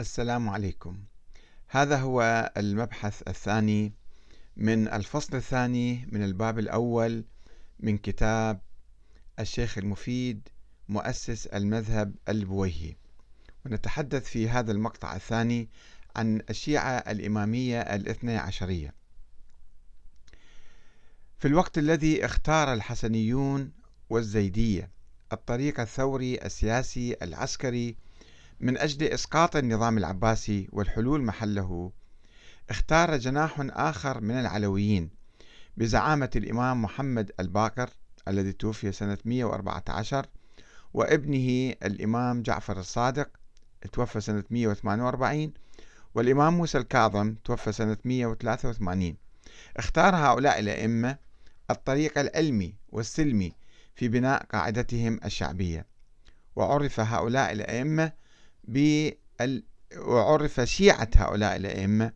السلام عليكم. هذا هو المبحث الثاني من الفصل الثاني من الباب الأول من كتاب الشيخ المفيد مؤسس المذهب البويهي. ونتحدث في هذا المقطع الثاني عن الشيعة الإمامية الاثنى عشرية. في الوقت الذي اختار الحسنيون والزيدية الطريق الثوري السياسي العسكري من أجل إسقاط النظام العباسي والحلول محله اختار جناح آخر من العلويين بزعامة الإمام محمد الباقر الذي توفي سنة 114 وابنه الإمام جعفر الصادق توفى سنة 148 والإمام موسى الكاظم توفى سنة 183 اختار هؤلاء الأئمة الطريق العلمي والسلمي في بناء قاعدتهم الشعبية وعرف هؤلاء الأئمة وعرف شيعة هؤلاء الأئمة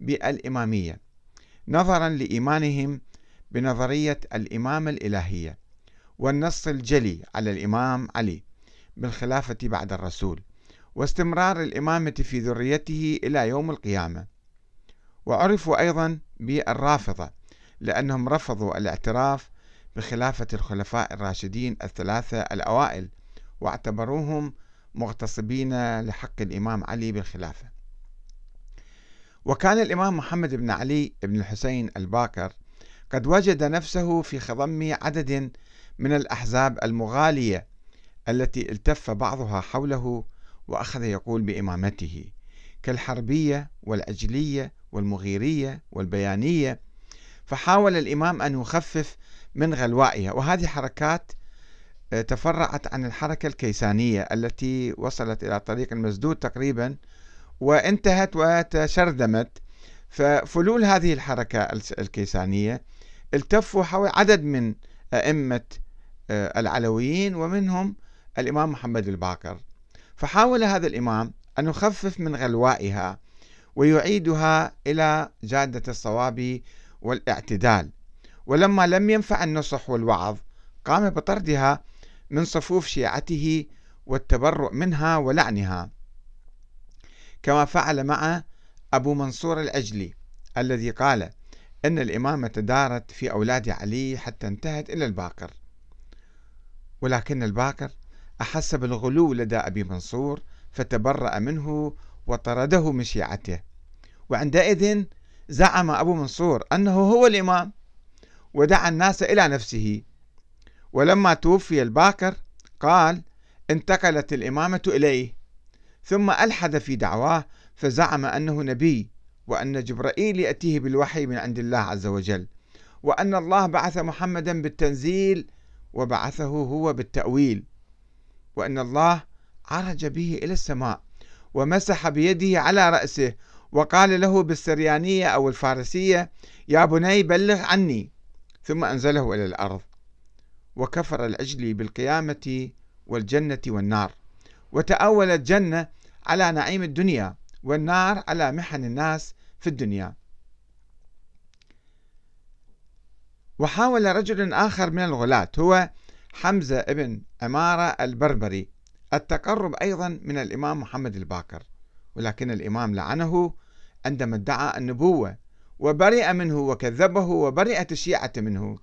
بالإمامية نظرا لإيمانهم بنظرية الإمامة الإلهية والنص الجلي على الإمام علي بالخلافة بعد الرسول واستمرار الإمامة في ذريته إلى يوم القيامة. وعرفوا أيضا بالرافضة لأنهم رفضوا الاعتراف بخلافة الخلفاء الراشدين الثلاثة الأوائل واعتبروهم مغتصبين لحق الإمام علي بالخلافة. وكان الإمام محمد بن علي بن الحسين الباكر قد وجد نفسه في خضم عدد من الأحزاب المغالية التي التف بعضها حوله وأخذ يقول بإمامته كالحربية والعجلية والمغيرية والبيانية فحاول الإمام أن يخفف من غلوائها. وهذه حركات تفرعت عن الحركة الكيسانية التي وصلت إلى طريق المسدود تقريبا وانتهت وتشردمت. ففلول هذه الحركة الكيسانية التفوا حول عدد من أئمة آه، العلويين ومنهم الإمام محمد الباقر. فحاول هذا الإمام أن يخفف من غلوائها ويعيدها إلى جادة الصواب والاعتدال. ولما لم ينفع النصح والوعظ قام بطردها من صفوف شيعته والتبرؤ منها ولعنها. كما فعل مع أبو منصور العجلي الذي قال أن الإمامة دارت في أولاد علي حتى انتهت إلى الباقر. ولكن الباقر أحس بالغلو لدى أبي منصور فتبرأ منه وطرده من شيعته. وعندئذ زعم أبو منصور أنه هو الإمام ودعا الناس إلى نفسه. ولما توفي الباكر قال انتقلت الإمامة إليه ثم ألحد في دعواه فزعم أنه نبي وأن جبرائيل يأتيه بالوحي من عند الله عز وجل وأن الله بعث محمدا بالتنزيل وبعثه هو بالتأويل وأن الله عرج به إلى السماء ومسح بيده على رأسه وقال له بالسريانية أو الفارسية يا بني بلغ عني. ثم أنزله إلى الأرض. وكفر العجلي بالقيامة والجنة والنار. وتأول الجنة على نعيم الدنيا والنار على محن الناس في الدنيا. وحاول رجل آخر من الغلاة هو حمزة ابن عمارة البربري التقرب أيضا من الإمام محمد الباكر. ولكن الإمام لعنه عندما ادعى النبوة وبرئ منه وكذبه وبرئت الشيعة منه.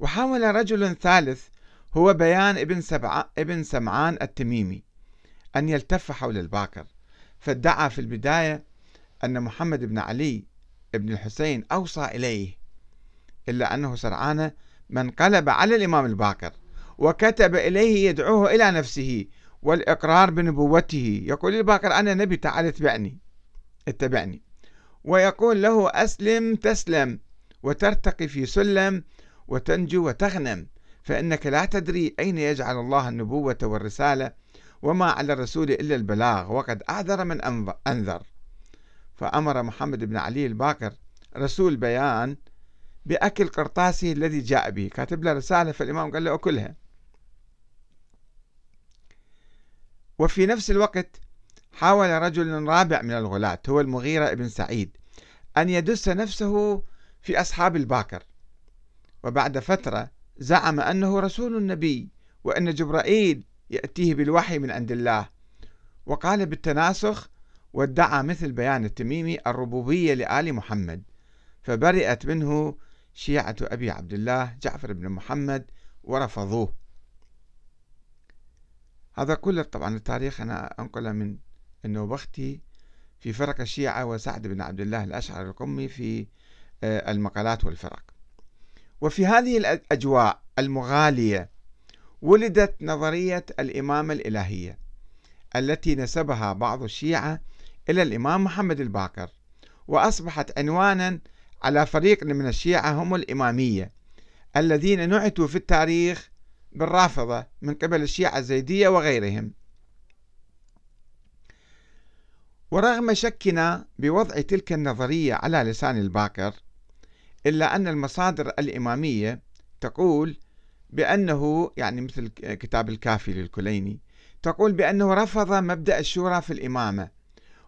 وحاول رجل ثالث هو بيان ابن, سبع ابن سمعان التميمي أن يلتف حول الباكر. فادعى في البداية أن محمد بن علي بن الحسين أوصى إليه إلا أنه سرعان من قلب على الإمام الباكر وكتب إليه يدعوه إلى نفسه والإقرار بنبوته. يقول الباكر أنا نبي تعال اتبعني اتبعني. ويقول له أسلم تسلم وترتقي في سلم وتنجو وتغنم فإنك لا تدري أين يجعل الله النبوة والرسالة وما على الرسول إلا البلاغ وقد أعذر من أنذر. فأمر محمد بن علي الباكر رسول بيان بأكل قرطاسه الذي جاء به. كاتب له رسالة فالإمام قال له أكلها. وفي نفس الوقت حاول رجل رابع من الغلاة هو المغيرة بن سعيد أن يدس نفسه في أصحاب الباكر وبعد فترة زعم أنه رسول النبي وأن جبرائيل يأتيه بالوحي من عند الله. وقال بالتناسخ وادعى مثل بيان التميمي الربوبية لآل محمد فبرئت منه شيعة أبي عبد الله جعفر بن محمد ورفضوه. هذا كله طبعا التاريخ أنا أنقله من النوبختي في فرق الشيعة وسعد بن عبد الله الأشعري القمي في آه، المقالات والفرق. وفي هذه الأجواء المغالية ولدت نظرية الإمامة الإلهية التي نسبها بعض الشيعة إلى الإمام محمد الباقر وأصبحت عنوانا على فريق من الشيعة هم الإمامية الذين نعتوا في التاريخ بالرافضة من قبل الشيعة الزيدية وغيرهم. ورغم شكنا بوضع تلك النظرية على لسان الباقر إلا أن المصادر الإمامية تقول بأنه يعني مثل كتاب الكافي للكليني تقول بأنه رفض مبدأ الشورى في الإمامة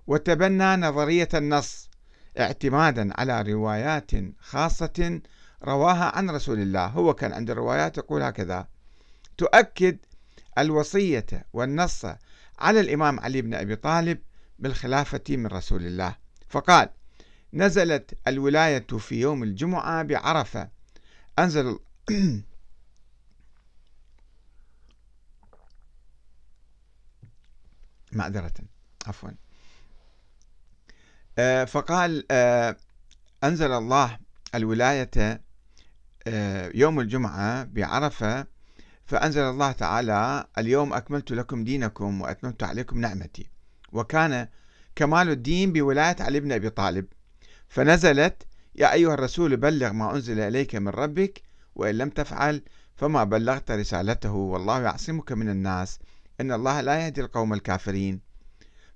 وتبنى نظرية النص اعتمادا على روايات خاصة رواها عن رسول الله. هو كان عنده روايات يقول هكذا تؤكد الوصية والنص على الإمام علي بن أبي طالب بالخلافة من رسول الله فقال نزلت الولاية في يوم الجمعة بعرفة. أنزل معذرة. عفوا. آه، فقال آه، أنزل الله الولاية آه، يوم الجمعة بعرفة. فأنزل الله تعالى اليوم أكملت لكم دينكم وأتممت عليكم نعمتي. وكان كمال الدين بولاية علي بن أبي طالب. فنزلت يا أيها الرسول بلغ ما أنزل إليك من ربك وإن لم تفعل فما بلغت رسالته والله يعصمك من الناس. إن الله لا يهدي القوم الكافرين.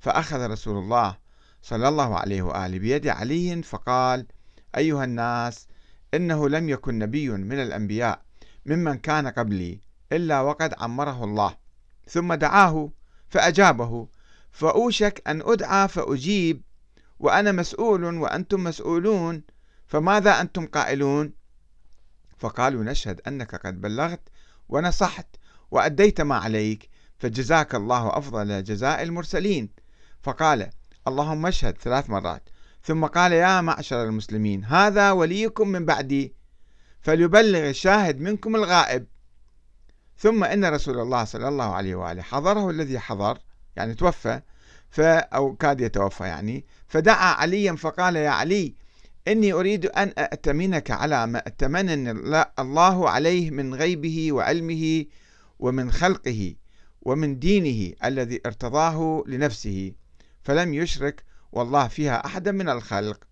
فأخذ رسول الله صلى الله عليه وآله بيد علي فقال أيها الناس إنه لم يكن نبي من الأنبياء ممن كان قبلي إلا وقد عمره الله ثم دعاه فأجابه فأوشك أن أدعى فأجيب وأنا مسؤول وأنتم مسؤولون فماذا أنتم قائلون؟ فقالوا نشهد أنك قد بلغت ونصحت وأديت ما عليك فجزاك الله أفضل جزاء المرسلين. فقال اللهم اشهد ثلاث مرات. ثم قال يا معشر المسلمين هذا وليكم من بعدي فليبلغ الشاهد منكم الغائب. ثم إن رسول الله صلى الله عليه وآله حضره الذي حضر يعني توفى أو كاد يتوفى يعني. فدعا عليا فقال يا علي إني أريد أن أأتمنك على ما أتمنن الله عليه من غيبه وعلمه ومن خلقه ومن دينه الذي ارتضاه لنفسه فلم يشرك والله فيها أحدا من الخلق.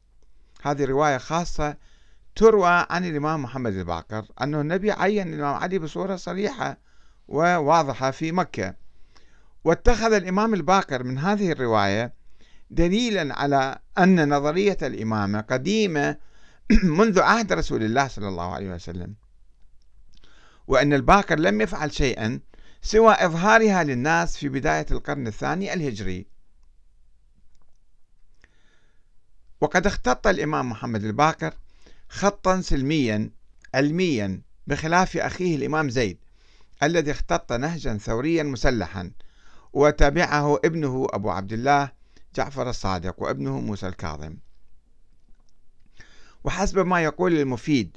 هذه رواية خاصة تروى عن الإمام محمد الباقر أنه النبي عين الإمام علي بصورة صريحة وواضحة في مكة. واتخذ الإمام الباقر من هذه الرواية دليلا على أن نظرية الإمامة قديمة منذ عهد رسول الله صلى الله عليه وسلم وأن الباقر لم يفعل شيئا سوى إظهارها للناس في بداية القرن الثاني الهجري. وقد اختط الإمام محمد الباقر خطا سلميا علميا بخلاف أخيه الإمام زيد الذي اختط نهجا ثوريا مسلحا. وتبعه ابنه أبو عبد الله جعفر الصادق وابنه موسى الكاظم. وحسب ما يقول المفيد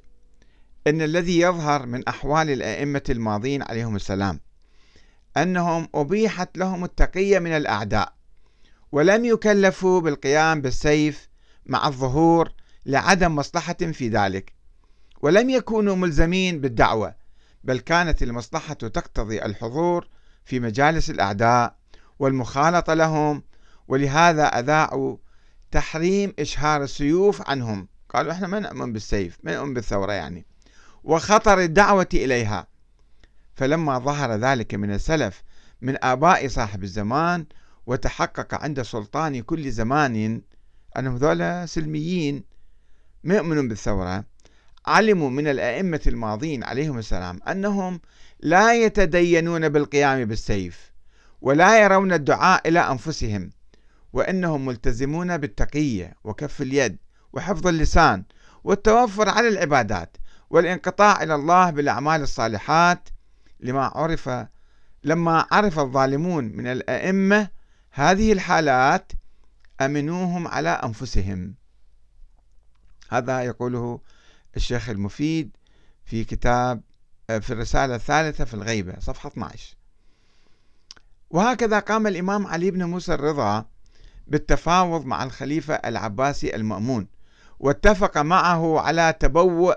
أن الذي يظهر من أحوال الأئمة الماضين عليهم السلام أنهم أبيحت لهم التقية من الأعداء ولم يكلفوا بالقيام بالسيف مع الظهور لعدم مصلحة في ذلك ولم يكونوا ملزمين بالدعوة بل كانت المصلحة تقتضي الحضور في مجالس الأعداء والمخالطة لهم ولهذا أذاعوا تحريم إشهار السيوف عنهم. قالوا إحنا ما نؤمن بالسيف ما نؤمن بالثورة يعني. وخطر الدعوة إليها. فلما ظهر ذلك من السلف من آباء صاحب الزمان وتحقق عند سلطان كل زمان أنهم ذولا سلميين ما يؤمنون بالثورة. علموا من الأئمة الماضين عليهم السلام أنهم لا يتدينون بالقيام بالسيف ولا يرون الدعاء إلى أنفسهم وإنهم ملتزمون بالتقية وكف اليد وحفظ اللسان والتوفر على العبادات والانقطاع إلى الله بالأعمال الصالحات. لما عرف لما عرف الظالمون من الأئمة هذه الحالات أمنوهم على أنفسهم. هذا يقوله الشيخ المفيد في كتاب في الرسالة الثالثة في الغيبة صفحة 12 وهكذا قام الإمام علي بن موسى الرضا بالتفاوض مع الخليفة العباسي المأمون واتفق معه على تبوء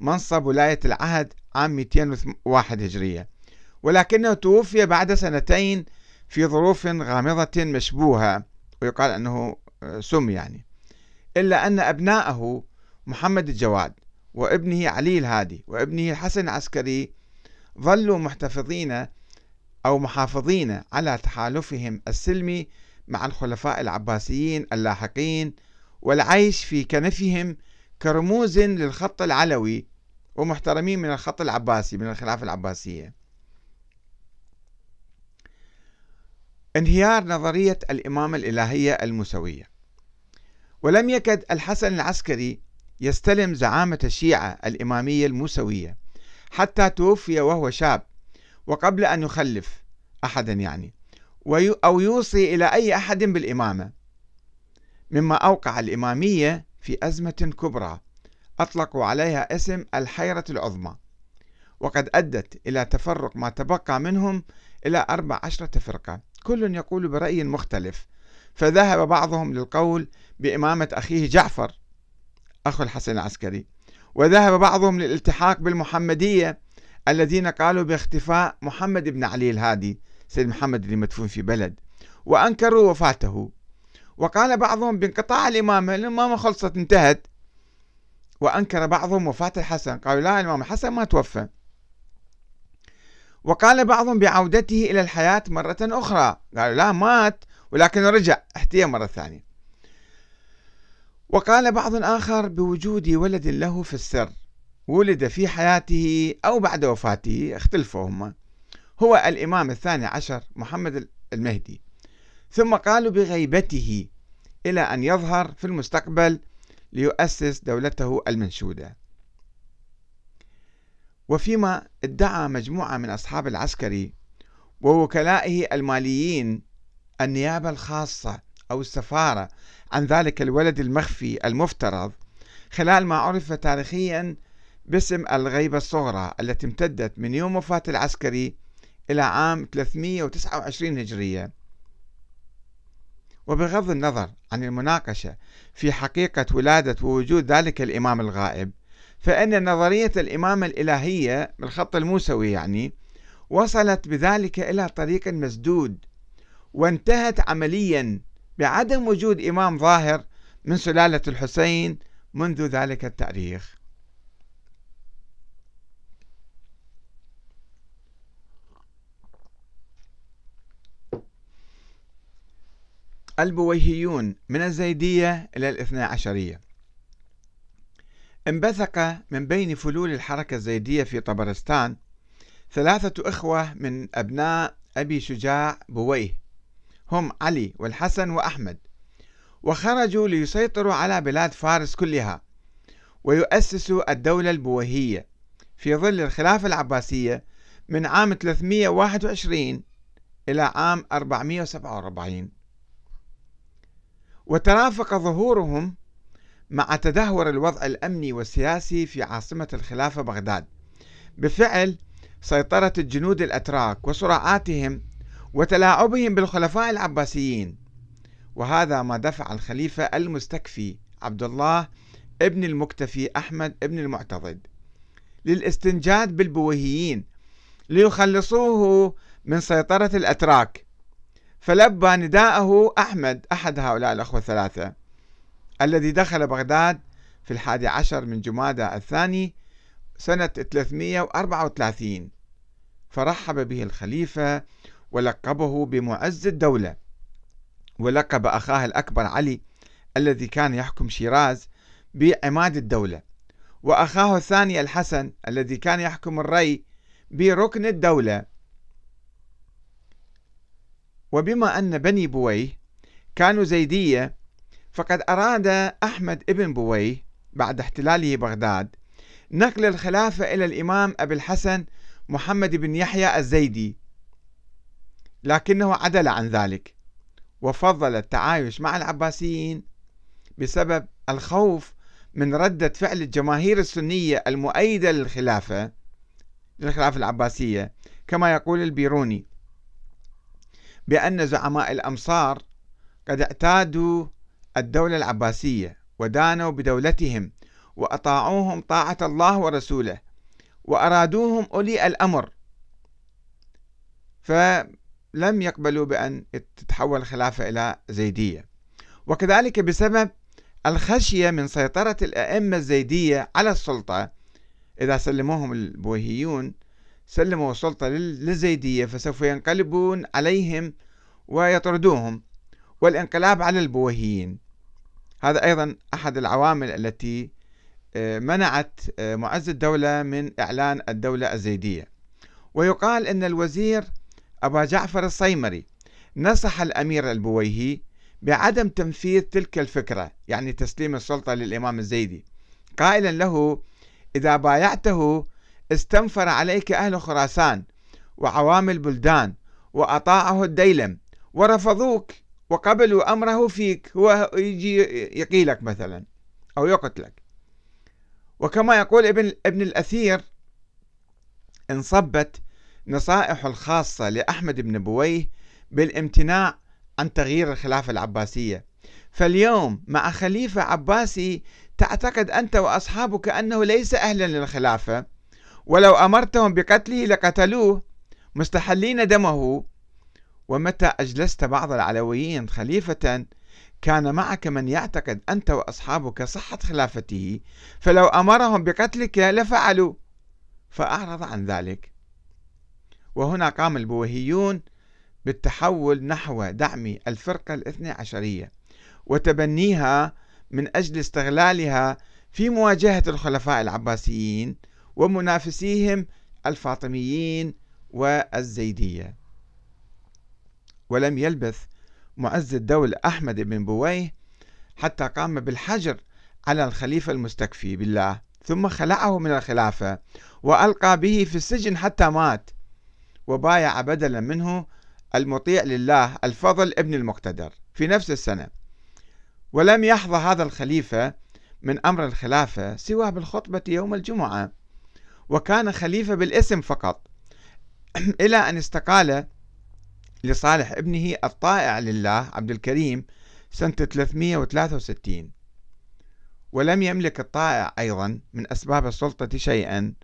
منصب ولاية العهد عام 201 هجرية. ولكنه توفي بعد سنتين في ظروف غامضة مشبوهة ويقال أنه سم يعني. إلا أن أبناءه محمد الجواد وابنه علي الهادي وابنه الحسن العسكري ظلوا محتفظين أو محافظين على تحالفهم السلمي مع الخلفاء العباسيين اللاحقين والعيش في كنفهم كرموز للخط العلوي ومحترمين من الخط العباسي من الخلافة العباسية. انهيار نظرية الإمامة الإلهية الموسوية ولم يكد الحسن العسكري يستلم زعامة الشيعة الإمامية الموسوية حتى توفي وهو شاب وقبل أن يخلف أحدا يعني أو يوصي إلى أي أحد بالإمامة. مما أوقع الإمامية في أزمة كبرى أطلقوا عليها اسم الحيرة العظمى وقد أدت إلى تفرق ما تبقى منهم إلى أربع عشرة فرقة. كل يقول برأي مختلف فذهب بعضهم للقول بإمامة أخيه جعفر. أخو الحسن العسكري. وذهب بعضهم للالتحاق بالمحمدية الذين قالوا باختفاء محمد بن علي الهادي سيد محمد اللي مدفون في بلد وأنكروا وفاته. وقال بعضهم بانقطاع الإمامة الإمامة خلصت انتهت. وأنكر بعضهم وفاة الحسن قالوا لا الإمام الحسن ما توفى. وقال بعضهم بعودته إلى الحياة مرة أخرى قالوا لا مات ولكن رجع احتيا مرة ثانية. وقال بعض آخر بوجود ولد له في السر ولد في حياته أو بعد وفاته اختلفوا هم هو الإمام الثاني عشر محمد المهدي. ثم قالوا بغيبته إلى أن يظهر في المستقبل ليؤسس دولته المنشودة. وفيما ادعى مجموعة من أصحاب العسكري ووكلائه الماليين النيابة الخاصة أو السفارة عن ذلك الولد المخفي المفترض خلال ما عرف تاريخيا باسم الغيبة الصغرى التي امتدت من يوم وفاة العسكري إلى عام 329 هجرية. وبغض النظر عن المناقشة في حقيقة ولادة ووجود ذلك الإمام الغائب فإن نظرية الإمامة الإلهية بالخط الموسوي يعني وصلت بذلك إلى طريق مسدود وانتهت عمليا بعدم وجود إمام ظاهر من سلالة الحسين منذ ذلك التاريخ. البويهيون من الزيدية إلى الاثنى عشرية. انبثق من بين فلول الحركة الزيدية في طبرستان ثلاثة إخوة من أبناء أبي شجاع بويه. هم علي والحسن وأحمد. وخرجوا ليسيطروا على بلاد فارس كلها ويؤسسوا الدولة البويهية في ظل الخلافة العباسية من عام 321 إلى عام 447 وترافق ظهورهم مع تدهور الوضع الأمني والسياسي في عاصمة الخلافة بغداد. بفعل سيطرة الجنود الأتراك وصراعاتهم وتلاعبهم بالخلفاء العباسيين. وهذا ما دفع الخليفة المستكفي عبد الله ابن المكتفي أحمد ابن المعتضد للاستنجاد بالبويهيين ليخلصوه من سيطرة الأتراك. فلبى نداءه أحمد أحد هؤلاء الأخوة الثلاثة الذي دخل بغداد في الحادي عشر من جمادى الثاني سنة 334 فرحب به الخليفة ولقبه بمعز الدولة. ولقب أخاه الأكبر علي الذي كان يحكم شيراز بعماد الدولة. وأخاه الثاني الحسن الذي كان يحكم الري بركن الدولة. وبما أن بني بويه كانوا زيدية فقد أراد أحمد ابن بويه بعد احتلاله بغداد نقل الخلافة إلى الإمام أبي الحسن محمد بن يحيى الزيدي. لكنه عدل عن ذلك وفضل التعايش مع العباسيين بسبب الخوف من ردة فعل الجماهير السنية المؤيدة للخلافة للخلافة العباسية كما يقول البيروني بأن زعماء الأمصار قد اعتادوا الدولة العباسية ودانوا بدولتهم وأطاعوهم طاعة الله ورسوله وأرادوهم أولي الأمر. فلم يقبلوا بأن تتحول الخلافة إلى زيدية. وكذلك بسبب الخشية من سيطرة الأئمة الزيدية على السلطة إذا سلموهم البويهيون سلموا السلطة للزيدية فسوف ينقلبون عليهم ويطردوهم. والانقلاب على البويهيين هذا أيضا أحد العوامل التي آه، منعت آه، معز الدولة من إعلان الدولة الزيدية. ويقال أن الوزير أبا جعفر الصيمري نصح الأمير البويهي بعدم تنفيذ تلك الفكرة يعني تسليم السلطة للإمام الزيدي. قائلا له إذا بايعته استنفر عليك أهل خراسان وعوام البلدان وأطاعه الديلم ورفضوك وقبلوا أمره فيك هو يجي يقيلك مثلا أو يقتلك. وكما يقول ابن, ابن الأثير انصبت نصائح الخاصة لأحمد بن بويه بالامتناع عن تغيير الخلافة العباسية. فاليوم مع خليفة عباسي تعتقد أنت وأصحابك أنه ليس أهلا للخلافة ولو أمرتهم بقتله لقتلوه مستحلين دمه. ومتى أجلست بعض العلويين خليفة كان معك من يعتقد أنت وأصحابك صحة خلافته فلو أمرهم بقتلك لفعلوا. فأعرض عن ذلك. وهنا قام البوهيون بالتحول نحو دعم الفرقة الاثنى عشرية وتبنيها من أجل استغلالها في مواجهة الخلفاء العباسيين ومنافسيهم الفاطميين والزيدية. ولم يلبث معز الدولة أحمد بن بويه حتى قام بالحجر على الخليفة المستكفي بالله ثم خلعه من الخلافة وألقى به في السجن حتى مات. وبايع بدلا منه المطيع لله الفضل ابن المقتدر في نفس السنة. ولم يحظى هذا الخليفة من أمر الخلافة سوى بالخطبة يوم الجمعة وكان خليفة بالاسم فقط إلى أن استقال لصالح ابنه الطائع لله عبد الكريم سنة 363 ولم يملك الطائع أيضا من أسباب السلطة شيئا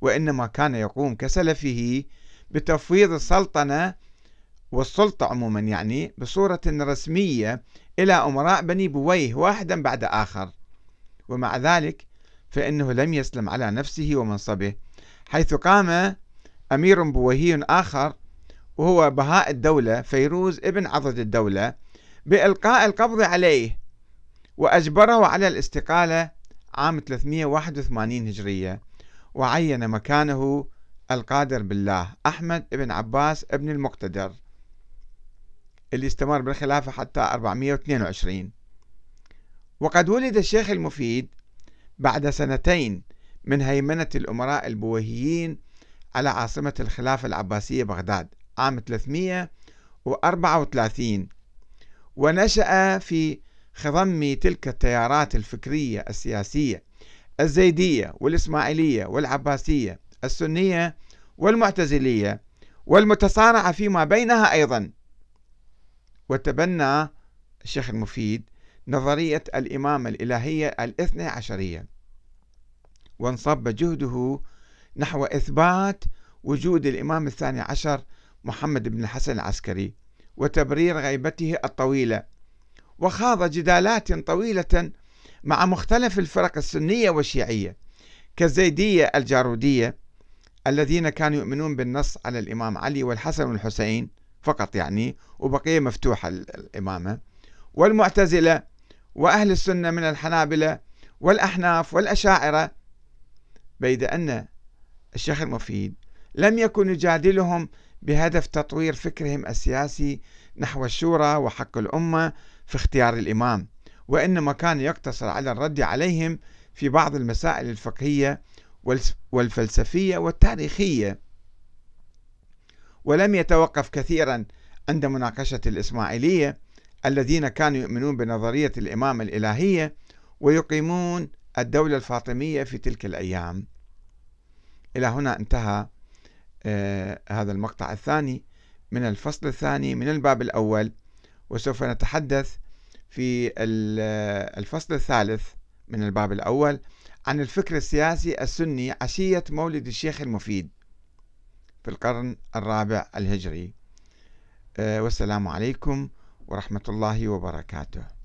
وإنما كان يقوم كسلفه بتفويض السلطنة والسلطة عموما يعني بصورة رسمية إلى أمراء بني بويه واحدا بعد آخر. ومع ذلك فإنه لم يسلم على نفسه ومنصبه حيث قام أمير بويهي آخر وهو بهاء الدولة فيروز ابن عضد الدولة بإلقاء القبض عليه وأجبره على الاستقالة عام 381 هجرية وعين مكانه القادر بالله. أحمد بن عباس ابن المقتدر اللي استمر بالخلافة حتى 422 وقد ولد الشيخ المفيد بعد سنتين من هيمنة الأمراء البويهيين على عاصمة الخلافة العباسية بغداد عام 334 ونشأ في خضم تلك التيارات الفكرية السياسية الزيدية والإسماعيلية والعباسية السنية والمعتزلية والمتصارعة فيما بينها أيضا. وتبنى الشيخ المفيد نظرية الإمامة الإلهية الاثنى عشرية وانصب جهده نحو إثبات وجود الإمام الثاني عشر محمد بن الحسن العسكري وتبرير غيبته الطويلة. وخاض جدالات طويلة مع مختلف الفرق السنية والشيعية كالزيدية الجارودية الذين كانوا يؤمنون بالنص على الإمام علي والحسن والحسين فقط يعني وبقية مفتوحة الإمامة. والمعتزلة وأهل السنة من الحنابلة والأحناف والأشاعرة بيد أن الشيخ المفيد لم يكن يجادلهم بهدف تطوير فكرهم السياسي نحو الشورى وحق الأمة في اختيار الإمام وإنما كان يقتصر على الرد عليهم في بعض المسائل الفقهية والفلسفية والتاريخية. ولم يتوقف كثيرا عند مناقشة الإسماعيلية الذين كانوا يؤمنون بنظرية الإمامة الإلهية ويقيمون الدولة الفاطمية في تلك الأيام. إلى هنا انتهى آه هذا المقطع الثاني. من الفصل الثاني من الباب الأول. وسوف نتحدث في الفصل الثالث من الباب الأول. عن الفكر السياسي السني عشية مولد الشيخ المفيد في القرن الرابع الهجري. آه، والسلام عليكم ورحمة الله وبركاته.